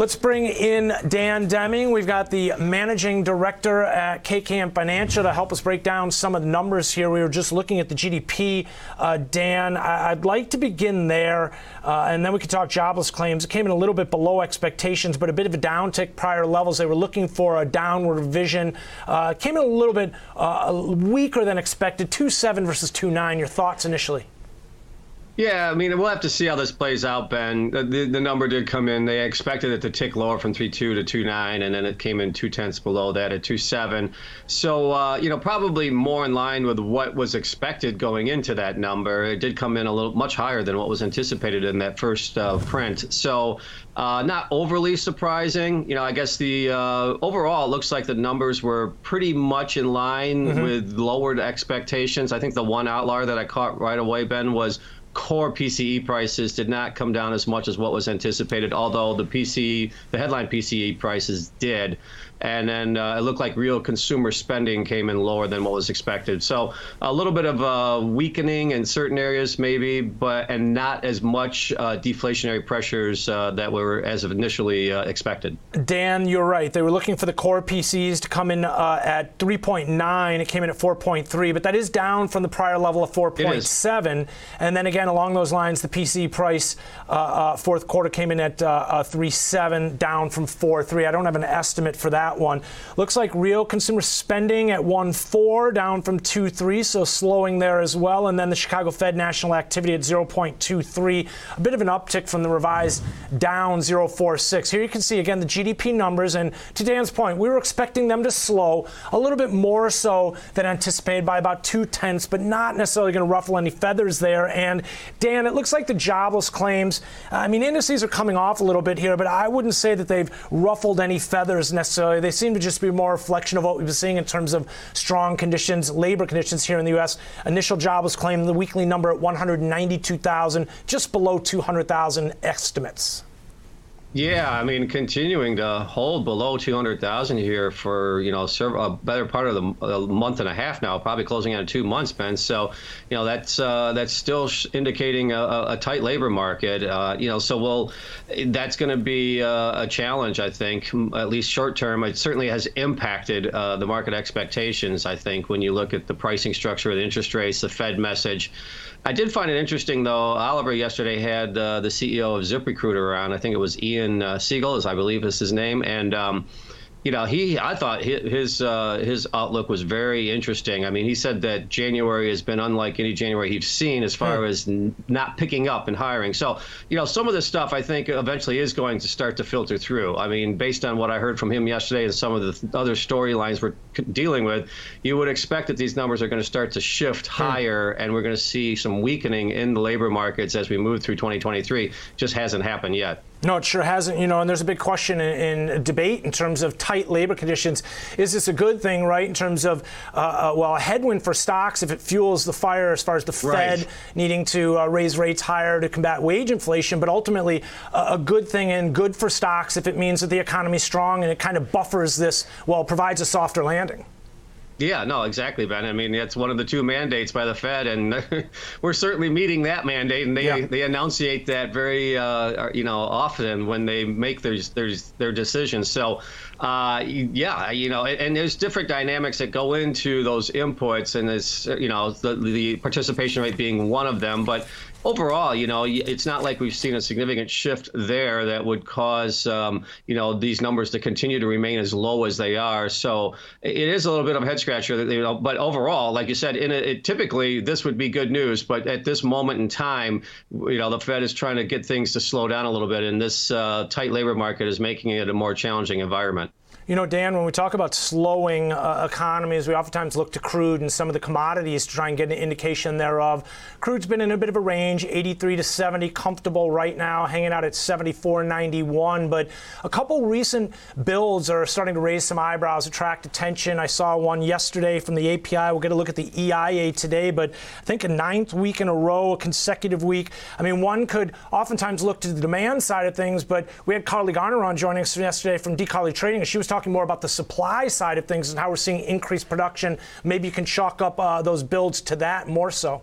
Let's bring in Dan Deming. We've got the managing director at KKM Financial to help us break down some of the numbers here. We were just looking at the GDP. Uh, Dan, I- would like to begin there, uh, and then we could talk jobless claims. It came in a little bit below expectations, but a bit of a downtick prior levels. They were looking for a downward revision. Uh, came in a little bit uh, weaker than expected. 2.7 versus 2.9. Your thoughts initially? Yeah, I mean, we'll have to see how this plays out, Ben. The, the number did come in. They expected it to tick lower from 3.2 to 2.9, and then it came in two tenths below that at 2.7. So, uh, you know, probably more in line with what was expected going into that number. It did come in a little much higher than what was anticipated in that first uh, print. So, uh, not overly surprising. You know, I guess the uh, overall it looks like the numbers were pretty much in line mm-hmm. with lowered expectations. I think the one outlier that I caught right away, Ben, was core PCE prices did not come down as much as what was anticipated, although the PCE, the headline PCE prices did and then uh, it looked like real consumer spending came in lower than what was expected. So a little bit of uh, weakening in certain areas, maybe, but and not as much uh, deflationary pressures uh, that were as of initially uh, expected. Dan, you're right. They were looking for the core PCE to come in uh, at 3.9. It came in at 4.3, but that is down from the prior level of 4.7. And then again, along those lines, the PCE price fourth quarter came in at 3.7, down from 4.3. I don't have an estimate for that that one. Looks like real consumer spending at 1.4, down from 2.3, so slowing there as well. And then the Chicago Fed national activity at 0.23, a bit of an uptick from the revised down 0.46. Here you can see again the GDP numbers, and to Dan's point, we were expecting them to slow a little bit more so than anticipated by about two tenths, but not necessarily going to ruffle any feathers there. And Dan, it looks like the jobless claims. I mean, indices are coming off a little bit here, but I wouldn't say that they've ruffled any feathers necessarily they seem to just be more reflection of what we've been seeing in terms of strong conditions, labor conditions here in the U.S. Initial jobless claim, the weekly number at 192,000, just below 200,000 estimates. Yeah, I mean, continuing to hold below 200,000 here for, you know, a better part of the a month and a half now, probably closing out two months, Ben. So, you know, that's uh, that's still indicating a, a, tight labor market. Uh, you know, so we'll that's going to be uh, a challenge, I think, at least short term. It certainly has impacted uh, the market expectations, I think, when you look at the pricing structure of the interest rates, the Fed message. I did find it interesting, though. Oliver yesterday had uh, the CEO of ZipRecruiter on. I think it was Ian uh, Siegel, as I believe is his name, and. Um, you know, he I thought his uh, his outlook was very interesting. I mean, he said that January has been unlike any January he's seen as far as n- not picking up and hiring. So, you know, some of this stuff I think eventually is going to start to filter through. I mean, based on what I heard from him yesterday and some of the th- other storylines we're dealing with, you would expect that these numbers are going to start to shift higher, and we're going to see some weakening in the labor markets as we move through 2023. Just hasn't happened yet. No, it sure hasn't. You know, and there's a big question in, in debate in terms of tight labor conditions. Is this a good thing, right? In terms of, uh, uh, well, a headwind for stocks if it fuels the fire as far as the Fed right. needing to uh, raise rates higher to combat wage inflation, but ultimately uh, a good thing and good for stocks if it means that the economy's strong and it kind of buffers this, well, provides a softer landing. Yeah, no, exactly, Ben. I mean, that's one of the two mandates by the Fed, and we're certainly meeting that mandate. And they yeah. they enunciate that very uh, you know often when they make their their their decisions. So, uh, yeah, you know, and, and, there's different dynamics that go into those inputs, and it's you know the the participation rate being one of them, but overall, you know, it's not like we've seen a significant shift there that would cause, um, you know, these numbers to continue to remain as low as they are. So it is a little bit of a head scratcher, you know. But overall, like you said, in it, typically this would be good news. But at this moment in time, you know, the Fed is trying to get things to slow down a little bit, and this uh, tight labor market is making it a more challenging environment. You know, Dan, when we talk about slowing uh, economies, we oftentimes look to crude and some of the commodities to try and get an indication thereof. Crude's been in a bit of a range, 83 to 70, comfortable right now, hanging out at 74.91. But a couple recent builds are starting to raise some eyebrows, attract attention. I saw one yesterday from the API. We'll get a look at the EIA today, but I think a ninth week in a row, a consecutive week. I mean, one could oftentimes look to the demand side of things, but we had Carley Garner on joining us yesterday from D. Trading, and she was talking talking more about the supply side of things and how we're seeing increased production. Maybe you can chalk up uh, those builds to that more so.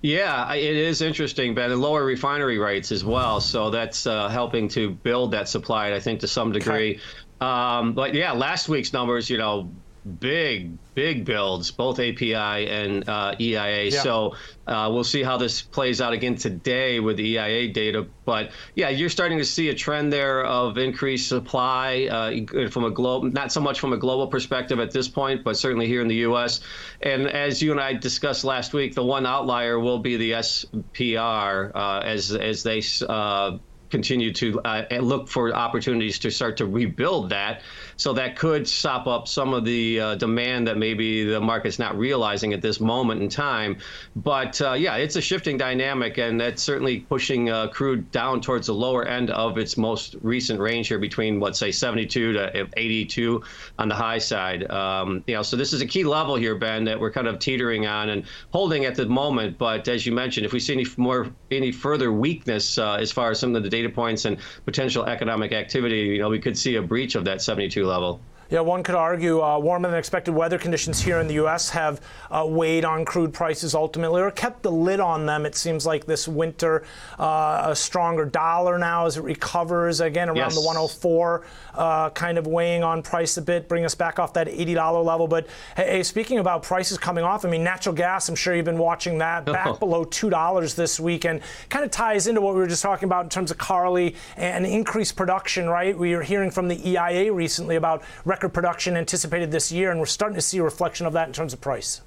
Yeah, it is interesting, Ben. And lower refinery rates as well, so that's uh, helping to build that supply. I think to some degree. Okay. Um, but yeah, last week's numbers, you know, big, big builds, both API and uh, EIA. Yeah. So uh, we'll see how this plays out again today with the EIA data. But yeah, you're starting to see a trend there of increased supply uh, from a global, not so much from a global perspective at this point, but certainly here in the U.S. And as you and I discussed last week, the one outlier will be the SPR uh, as as they uh, continue to uh, look for opportunities to start to rebuild that. So that could stop up some of the uh, demand that maybe the market's not realizing at this moment in time. But uh, yeah, it's a shifting dynamic, and that's certainly pushing uh, crude down towards the lower end of its most recent range here, between what say 72 to 82 on the high side. Um, you know, so this is a key level here, Ben, that we're kind of teetering on and holding at the moment. But as you mentioned, if we see any more any further weakness uh, as far as some of the data points and potential economic activity, you know, we could see a breach of that 72 level. Yeah, one could argue uh, warmer than expected weather conditions here in the U.S. have uh, weighed on crude prices ultimately, or kept the lid on them. It seems like this winter, uh, a stronger dollar now as it recovers again around yes. the 104, uh, kind of weighing on price a bit, bring us back off that $80 level. But hey, speaking about prices coming off, I mean, natural gas, I'm sure you've been watching that, back oh. below $2 this week, and kind of ties into what we were just talking about in terms of Carley and increased production, right? We were hearing from the EIA recently about record record production anticipated this year, and we're starting to see a reflection of that in terms of price.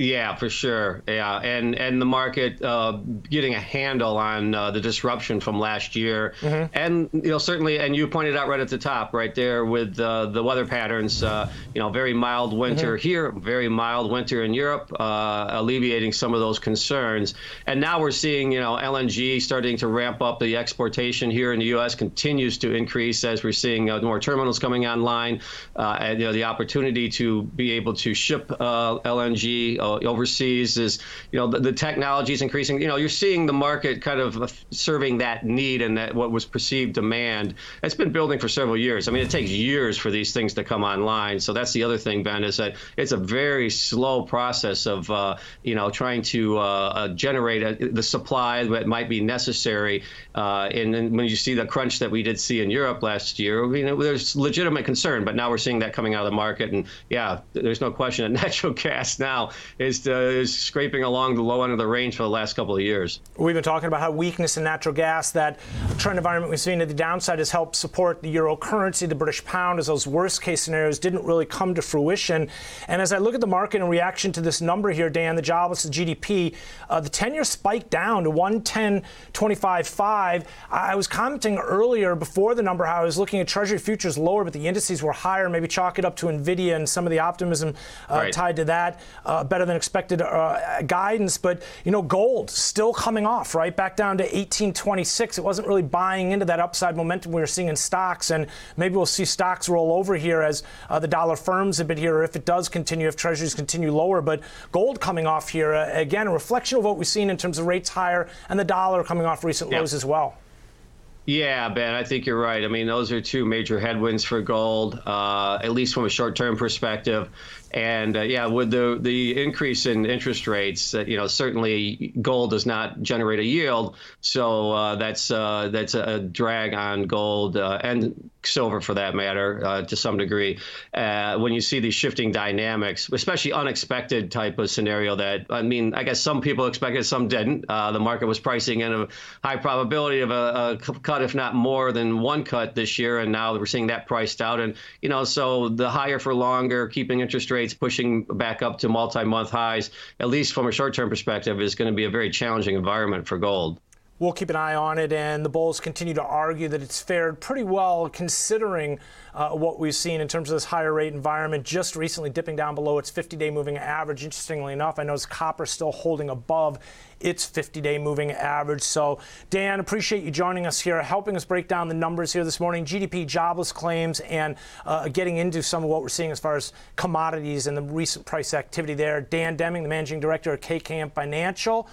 Yeah, for sure. Yeah, and and the market uh, getting a handle on uh, the disruption from last year, mm-hmm. and you know certainly, and you pointed out right at the top, right there with uh, the weather patterns. Uh, you know, very mild winter mm-hmm. here, very mild winter in Europe, uh, alleviating some of those concerns. And now we're seeing you know LNG starting to ramp up. The exportation here in the U.S. continues to increase as we're seeing uh, more terminals coming online, and you know the opportunity to be able to ship LNG overseas is you know the, the technology is increasing. You know you're seeing the market kind of serving that need and that what was perceived demand. It's been building for several years. I mean it takes years for these things to come online. So that's the other thing ben is that it's a very slow process of uh, you know trying to uh, uh, generate a, the supply that might be necessary uh, and, when you see the crunch that we did see in europe last year you know there's legitimate concern but now we're seeing that coming out of the market. And yeah there's no question that natural gas now is, uh, is scraping along the low end of the range for the last couple of years. We've been talking about how weakness in natural gas, that trend environment we've seen at the downside has helped support the euro currency, the British pound, as those worst case scenarios didn't really come to fruition. And as I look at the market in reaction to this number here, Dan, the jobless, the GDP, uh, the 10 year spiked down to 110.25.5. I was commenting earlier before the number how I was looking at Treasury futures lower, but the indices were higher. Maybe chalk it up to NVIDIA and some of the optimism uh, right. tied to that. Uh, better than expected uh, guidance. But you know, gold still coming off right back down to 1826. It wasn't really buying into that upside momentum we were seeing in stocks, and maybe we'll see stocks roll over here as uh, the dollar firms a bit here, or if it does continue, if treasuries continue lower. But gold coming off here uh, again, a reflection of what we've seen in terms of rates higher and the dollar coming off recent lows as well. Yeah, Ben, I think you're right. I mean, those are two major headwinds for gold, uh, at least from a short-term perspective. And uh, yeah, with the the increase in interest rates, uh, you know, certainly gold does not generate a yield, so uh, that's uh, that's a drag on gold uh, and silver for that matter uh, to some degree. when you see these shifting dynamics, especially unexpected type of scenario that I mean, I guess some people expected, some didn't. the market was pricing in a high probability of a, a cut, if not more than one cut this year, and now we're seeing that priced out. And you know, so the higher for longer, keeping interest rates pushing back up to multi-month highs, at least from a short-term perspective, is going to be a very challenging environment for gold. We'll keep an eye on it, and the bulls continue to argue that it's fared pretty well considering uh, what we've seen in terms of this higher rate environment. Just recently dipping down below its 50 day moving average. Interestingly enough, I notice copper still holding above its 50 day moving average. So, Dan, appreciate you joining us here, helping us break down the numbers here this morning GDP, jobless claims, and uh, getting into some of what we're seeing as far as commodities and the recent price activity there. Dan Deming, the managing director of KKM Financial